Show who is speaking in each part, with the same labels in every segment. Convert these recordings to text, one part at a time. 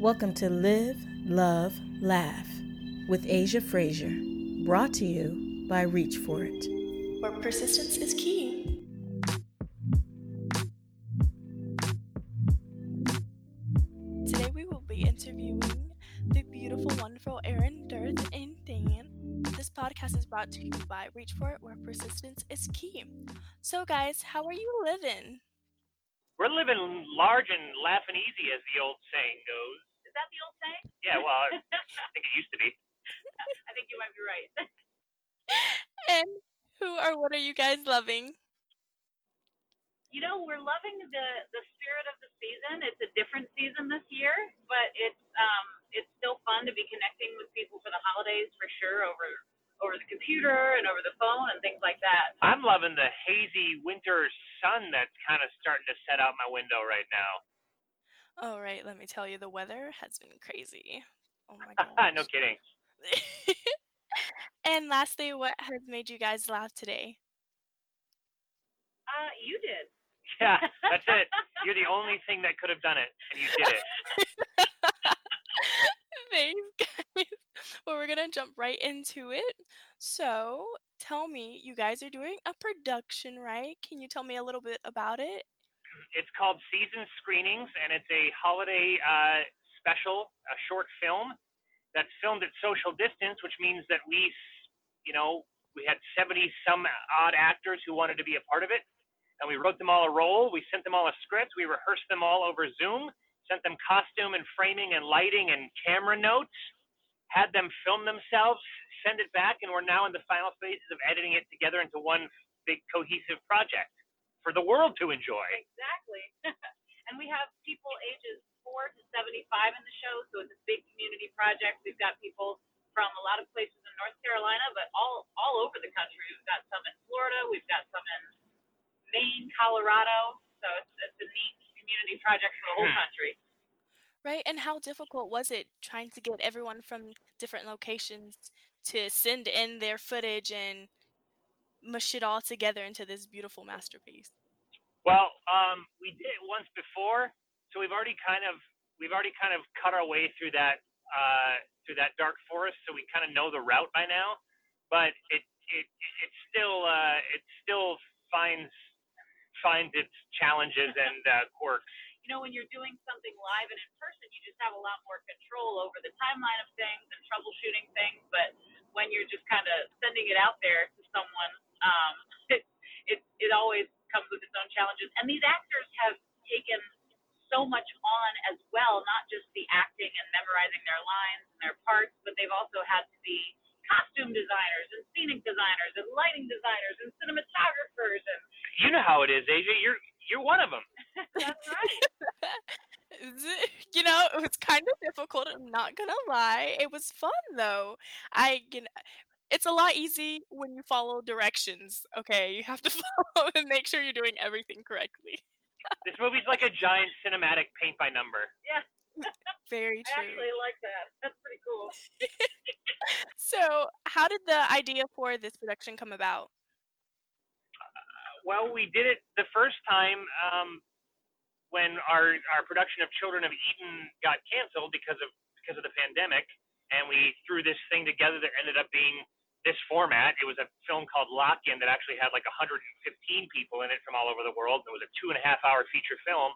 Speaker 1: Welcome to Live, Love, Laugh with Asia Frazier, brought to you by Reach For It.
Speaker 2: Where persistence is key. Today we will be interviewing the beautiful, wonderful Erin, Dirth, and Dan. This podcast is brought to you by Reach For It, where persistence is key. So, guys, how are you living?
Speaker 3: We're living large and laughing easy, as the old saying goes.
Speaker 4: Is that the old saying?
Speaker 3: Yeah, well, I think it used to be.
Speaker 4: I think you might be right.
Speaker 2: And who or what are you guys loving?
Speaker 4: You know, we're loving the the spirit of the season. It's a different season this year, but it's um it's still fun to be connecting with people for the holidays for sure over over the computer and over the phone and things like that.
Speaker 3: I'm loving the hazy winter sun that's kind of starting to set out my window right now.
Speaker 2: All right, let me tell you, the weather has been crazy. Oh my gosh.
Speaker 3: no kidding.
Speaker 2: and lastly, what has made you guys laugh today?
Speaker 4: Uh, you did.
Speaker 3: Yeah, that's it. You're the only thing that could have done it, and you did it.
Speaker 2: Thanks, guys. Well, we're gonna jump right into it. So, tell me, you guys are doing a production, right? Can you tell me a little bit about it?
Speaker 3: It's called Season Screenings, and it's a holiday uh, special, a short film that's filmed at social distance, which means that we, you know, we had 70 some odd actors who wanted to be a part of it, and we wrote them all a role. We sent them all a script. We rehearsed them all over Zoom, sent them costume and framing and lighting and camera notes, had them film themselves, send it back, and we're now in the final phases of editing it together into one big cohesive project for the world to enjoy.
Speaker 4: Exactly. and we have people ages 4 to 75 in the show, so it's a big community project. We've got people from a lot of places in North Carolina, but all all over the country. We've got some in Florida, we've got some in Maine, Colorado. So it's, it's a neat community project for the whole
Speaker 3: Hmm.
Speaker 4: country.
Speaker 2: Right? And how difficult was it trying to get everyone from different locations to send in their footage and mush it all together into this beautiful masterpiece?
Speaker 3: Well, um, we did it once before, so we've already kind of we've already kind of cut our way through that uh, through that dark forest, so we kind of know the route by now. But it it it still uh, it still finds finds its challenges and uh, quirks.
Speaker 4: You know, when you're doing something live and in person, you just have a lot more control over the timeline of things and troubleshooting things. But when you're just kind of sending it out there to someone, um, it, it it always comes with its own challenges. And these actors have taken so much on as well, not just the acting and memorizing their lines and their parts, but they've also had to be costume designers and scenic designers and lighting designers and cinematographers and
Speaker 3: You know how it is, Asia. You're you're one of them.
Speaker 4: that's right.
Speaker 2: you know, it was kind of difficult. I'm not gonna lie. It was fun though. I you know, it's a lot easy when you follow directions. Okay, you have to follow and make sure you're doing everything correctly.
Speaker 3: This movie's like a giant cinematic paint by number.
Speaker 4: Yeah.
Speaker 2: Very
Speaker 4: I
Speaker 2: true.
Speaker 4: actually like that. That's pretty cool.
Speaker 2: So, how did the idea for this production come about?
Speaker 3: Well, we did it the first time um, when our our production of Children of Eden got canceled because of because of the pandemic, and we threw this thing together that ended up being this format. It was a film called Lock In that actually had like 115 people in it from all over the world. It was a two and a half hour feature film.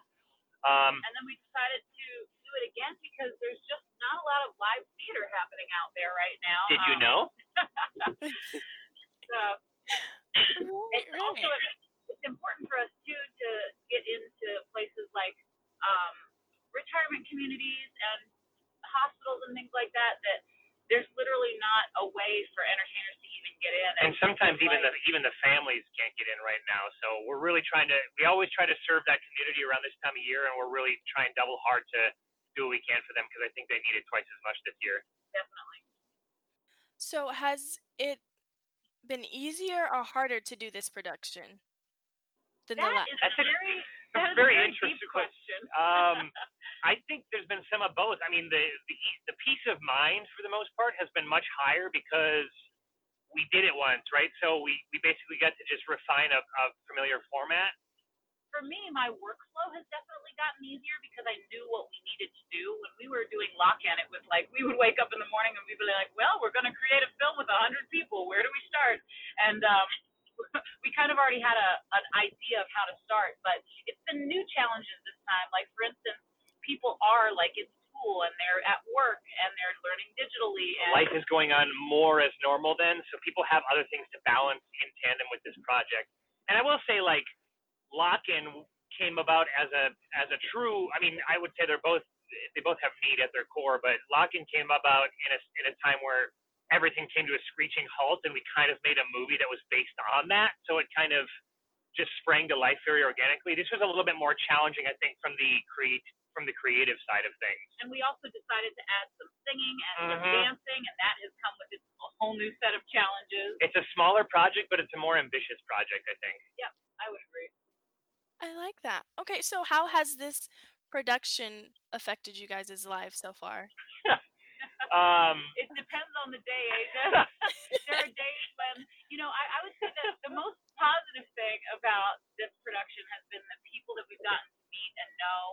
Speaker 3: Um,
Speaker 4: And then we decided to do it again because there's just not a lot of live theater happening out there right now.
Speaker 3: did you
Speaker 4: Um,
Speaker 3: know?
Speaker 4: So it's also it's important for us too to get into places like um, retirement communities and hospitals and things like that. That there's literally not a way for entertainers to even get in.
Speaker 3: and sometimes even the even the families can't get in right now. So we're really trying to. We always try to serve that community around this time of year, and we're really trying double hard to do what we can for them because I think they need it twice as much this year.
Speaker 4: definitely.
Speaker 2: So, has it been easier or harder to do this production than the last?
Speaker 4: is
Speaker 3: That's
Speaker 4: a
Speaker 3: a-
Speaker 4: very
Speaker 3: That's a very
Speaker 4: deep
Speaker 3: interesting
Speaker 4: question.
Speaker 3: Um, I think there's been some of both. I mean, the, the the peace of mind for the most part has been much higher because we did it once, right? So we, we basically got to just refine a, a familiar format.
Speaker 4: for me, my workflow has definitely gotten easier because I knew what we needed to do. When we were doing lock-in, it was like we would wake up in the morning and we'd be like, well, we're going to create a film with a hundred people. Where do we start? And um, we kind of already had a an idea of how to start, but it's been new challenges this time. Like for instance, people are like in school and they're at work and they're learning digitally. And
Speaker 3: Life is going on more as normal then, so people have other things to balance in tandem with this project. And I will say, like, lock-in came about as a as a true. I mean, I would say they're both they both have need at their core, but lock-in came about in a in a time where everything came to a screeching halt, and we kind of made a movie that was based on that. So it kind of just sprang to life very organically. This was a little bit more challenging, I think, from the create from the creative side of things.
Speaker 4: and we also decided to add some singing and some
Speaker 3: Mhm.
Speaker 4: dancing, and that has come with its a whole new set of challenges.
Speaker 3: It's a smaller project, but it's a more ambitious project, I think.
Speaker 4: Yep, I would agree.
Speaker 2: I like that. Okay, so how has this production affected you guys' lives so far?
Speaker 3: Um,
Speaker 4: It depends on the day, Asia. there are days when, you know, I, I would say that the most positive thing about this production has been the people that we've gotten to meet and know.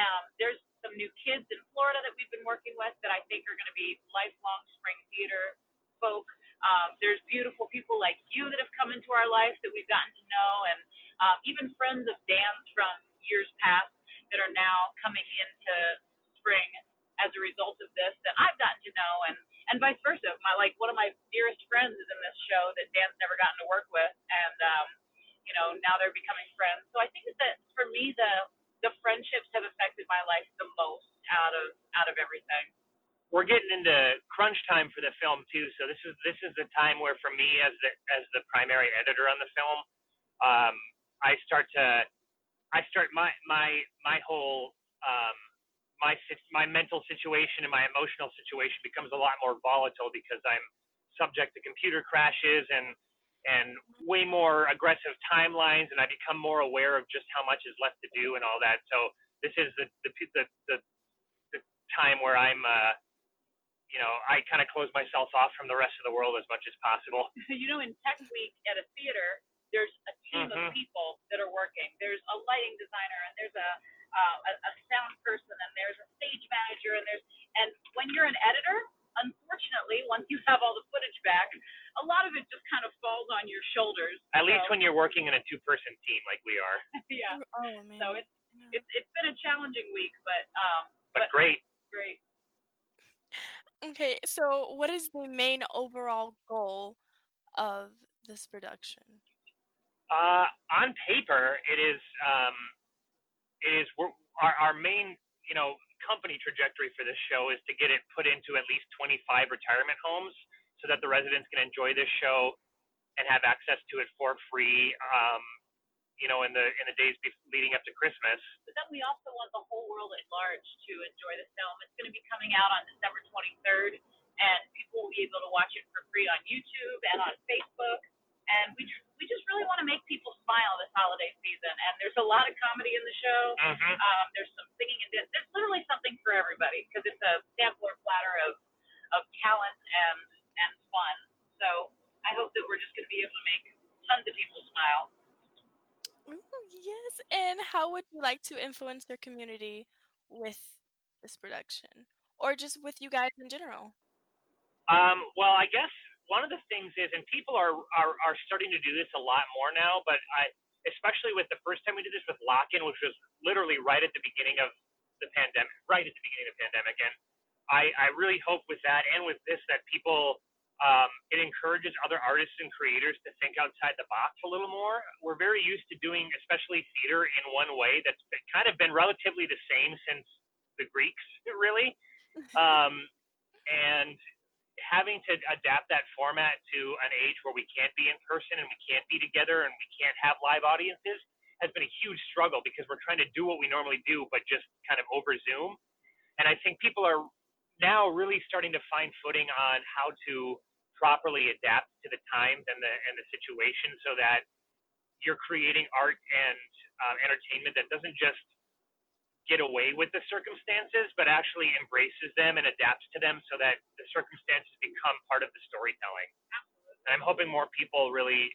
Speaker 4: Um, there's some new kids in Florida that we've been working with that I think are going to be lifelong spring theater folk. Um, there's beautiful people like you that have come into our life that we've gotten to know, and um, even friends of Dan's from years past that are now coming into spring as a result of this that I've gotten to know, and and vice versa. My like one of my dearest friends is in this show that Dan's never gotten to work with, and um, you know now they're becoming friends. So I think that for me the the friendships have affected my life the most out of out of everything.
Speaker 3: we're getting into crunch time for the film too, so this is this is the time where, for me, as the as the primary editor on the film, um, I start to I start my my my whole um, my my mental situation and my emotional situation becomes a lot more volatile because I'm subject to computer crashes and and way more aggressive timelines, and I become more aware of just how much is left to do and all that. So this is the the the the, the time where I'm uh, you know I kind of close myself off from the rest of the world as much as possible.
Speaker 4: you know, in Tech Week at a theater, there's a team
Speaker 3: Mhm.
Speaker 4: of people that are working. There's a lighting designer, and there's a, uh, a a sound person, and there's a stage manager, and there's and when you're an editor, unfortunately, once you have all the footage back, a lot of it just kind of falls on your shoulders.
Speaker 3: At least when you're working in a two-person team like we are.
Speaker 4: yeah.
Speaker 2: Oh man.
Speaker 4: So it's it's it's been a challenging week, but um,
Speaker 3: But
Speaker 4: But-
Speaker 3: great.
Speaker 4: great.
Speaker 2: Okay, so what is the main overall goal of this production?
Speaker 3: Uh, on paper, it is um, it is we're, our our main you know company trajectory for this show is to get it put into at least 25 retirement homes so that the residents can enjoy this show and have access to it for free. Um, you know, in the in the days leading up to Christmas.
Speaker 4: But then we also want the whole world at large to enjoy the film. It's going to be coming out on December 23rd, and people will be able to watch it for free on YouTube and on Facebook. And we we just really want to make people smile this holiday season. And there's a lot of comedy in the show.
Speaker 3: Mm-hmm.
Speaker 4: Um, there's some singing and dance. There's literally something for everybody because it's a sampler platter of of talent and and fun. So I hope that we're just going to be able to make tons of people smile.
Speaker 2: Ooh, yes, and how would you like to influence your community with this production, or just with you guys in general?
Speaker 3: Um, well, I guess one of the things is, and people are, are are starting to do this a lot more now, but I, especially with the first time we did this with Lock-in, which was literally right at the beginning of the pandemic, right at the beginning of the pandemic, and I, I really hope with that and with this that people, um, it encourages other artists and creators to think outside the box a little more. We're very used to doing, especially theater, in one way that's been, kind of been relatively the same since the Greeks, really. Um, having to adapt that format to an age where we can't be in person and we can't be together and we can't have live audiences has been a huge struggle because we're trying to do what we normally do but just kind of over Zoom. And I think people are now really starting to find footing on how to properly adapt to the times and the and the situation so that you're creating art and um, entertainment that doesn't just get away with the circumstances, but actually embraces them and adapts to them so that the circumstances become part of the storytelling. And I'm hoping more people really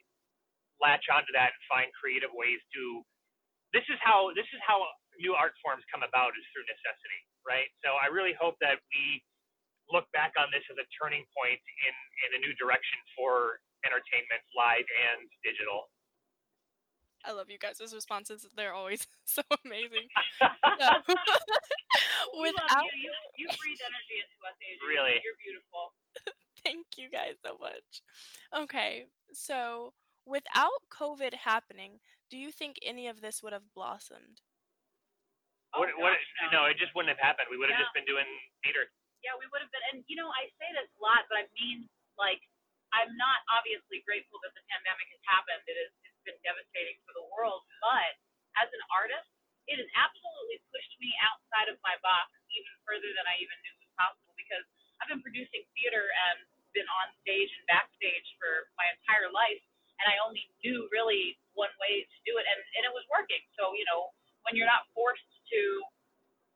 Speaker 3: latch onto that and find creative ways to. This is how this is how new art forms come about is through necessity. right? So I really hope that we look back on this as a turning point in in a new direction for entertainment, live and digital.
Speaker 2: I love you guys' responses. They're always so amazing. So, without
Speaker 4: you. You you breathe energy into us, Asia.
Speaker 3: Really?
Speaker 4: You're beautiful.
Speaker 2: thank you guys so much. Okay, so without COVID happening, do you think any of this would have blossomed?
Speaker 4: Oh,
Speaker 3: what, what,
Speaker 4: gosh,
Speaker 3: no, it just wouldn't have happened. We would have
Speaker 4: Yeah.
Speaker 3: just been doing theater.
Speaker 4: Yeah, we would have been. And you know, I say this a lot, but I mean, like, I'm not obviously grateful that the pandemic has happened. It is, it's been devastating for the world. But as an artist, it has absolutely pushed me outside of my box even further than I even knew was possible because I've been producing theater and been on stage and backstage for my entire life, and I only knew really one way to do it, and and it was working. So you know, when you're not forced to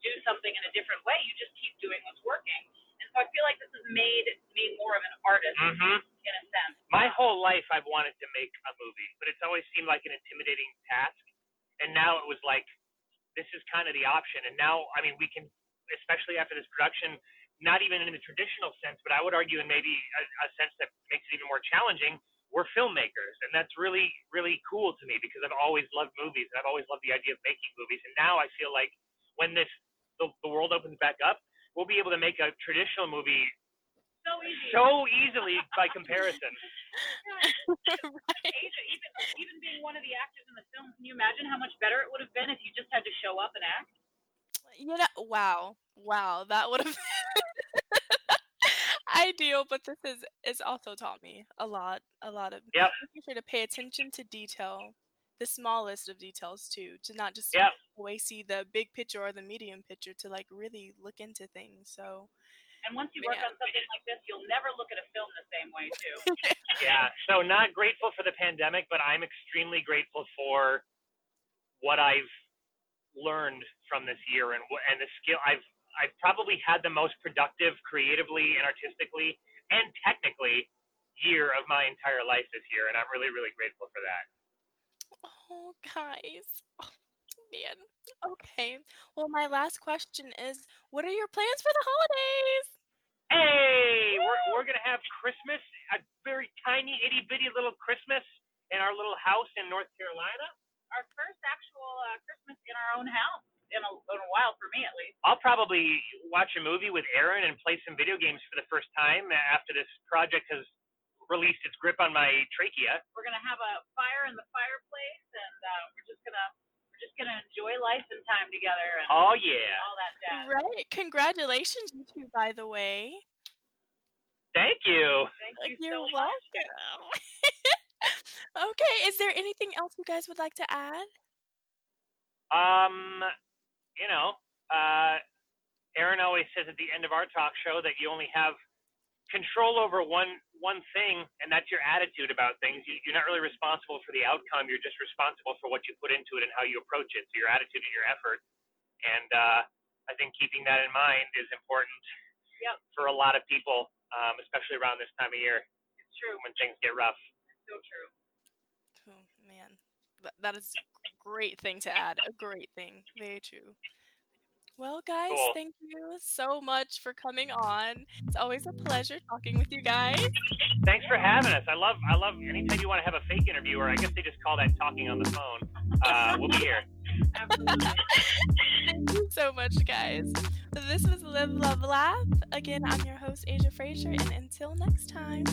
Speaker 4: do something in a different way, you just keep doing what's working. And so I feel like this has made me more of an artist
Speaker 3: Mm-hmm.
Speaker 4: in a sense.
Speaker 3: My whole life, I've wanted to make a movie, but it's always seemed like an intimidating task. And now it was like, this is kind of the option. And now, I mean, we can, especially after this production, not even in the traditional sense, but I would argue in maybe a, a sense that makes it even more challenging. We're filmmakers, and that's really, really cool to me because I've always loved movies, and I've always loved the idea of making movies. And now I feel like when this the, the world opens back up, we'll be able to make a traditional movie
Speaker 4: So easy.
Speaker 3: so easily by comparison.
Speaker 2: right.
Speaker 4: Even even being one of the actors in the film, can you imagine how much better it would have been if you just had to show up and act?
Speaker 2: You know, wow, wow, that would have ideal. But this is is also taught me a lot, a lot of
Speaker 3: Yep.
Speaker 2: making sure to pay attention to detail, the smallest of details too, to not just
Speaker 3: Yep.
Speaker 2: always see the big picture or the medium picture, to like really look into things. So
Speaker 4: And once you work
Speaker 2: Man.
Speaker 4: on something like this, you'll never look at a film the same way too.
Speaker 3: yeah. So not grateful for the pandemic, but I'm extremely grateful for what I've learned from this year and wh- and the skill I've I've probably had the most productive creatively and artistically and technically year of my entire life this year, and I'm really really grateful for that.
Speaker 2: Oh, guys. Okay. Well, my last question is what are your plans for the holidays?
Speaker 3: Hey, we're we're gonna have Christmas, a very tiny itty bitty little Christmas in our little house in North Carolina.
Speaker 4: Our first actual uh, Christmas in our own house in a, in a while, for me at least.
Speaker 3: I'll probably watch a movie with Aaron and play some video games for the first time after this project has released its grip on my trachea.
Speaker 4: We're gonna have a fire in the fireplace, and uh, we're just gonna we're just gonna enjoy life and time together and
Speaker 3: Oh yeah.
Speaker 4: all that jazz.
Speaker 2: Right. Congratulations, you two, by the way.
Speaker 3: Thank you.
Speaker 4: Thank
Speaker 2: Like,
Speaker 4: you
Speaker 2: You're
Speaker 4: so much.
Speaker 2: welcome. okay. Is there anything else you guys would like to add?
Speaker 3: Um, you know, uh, Aaron always says at the end of our talk show that you only have control over one one thing, and that's your attitude about things. You, you're not really responsible for the outcome. You're just responsible for what you put into it and how you approach it. So your attitude and your effort. And uh, I think keeping that in mind is important
Speaker 4: Yep.
Speaker 3: for a lot of people, um, especially around this time of year
Speaker 4: It's true.
Speaker 3: when things get rough.
Speaker 4: So true.
Speaker 2: Oh, man. That, that is a great thing to add. A great thing. Very true. Well, guys,
Speaker 3: Cool.
Speaker 2: thank you so much for coming on. It's always a pleasure talking with you guys.
Speaker 3: Thanks for having us. I love I love anytime you want to have a fake interview, or I guess they just call that talking on the phone. Uh, we'll be here.
Speaker 4: Absolutely.
Speaker 2: Thank you so much, guys. This was Live, Love, Laugh. Again, I'm your host, Asia Frazier, and until next time,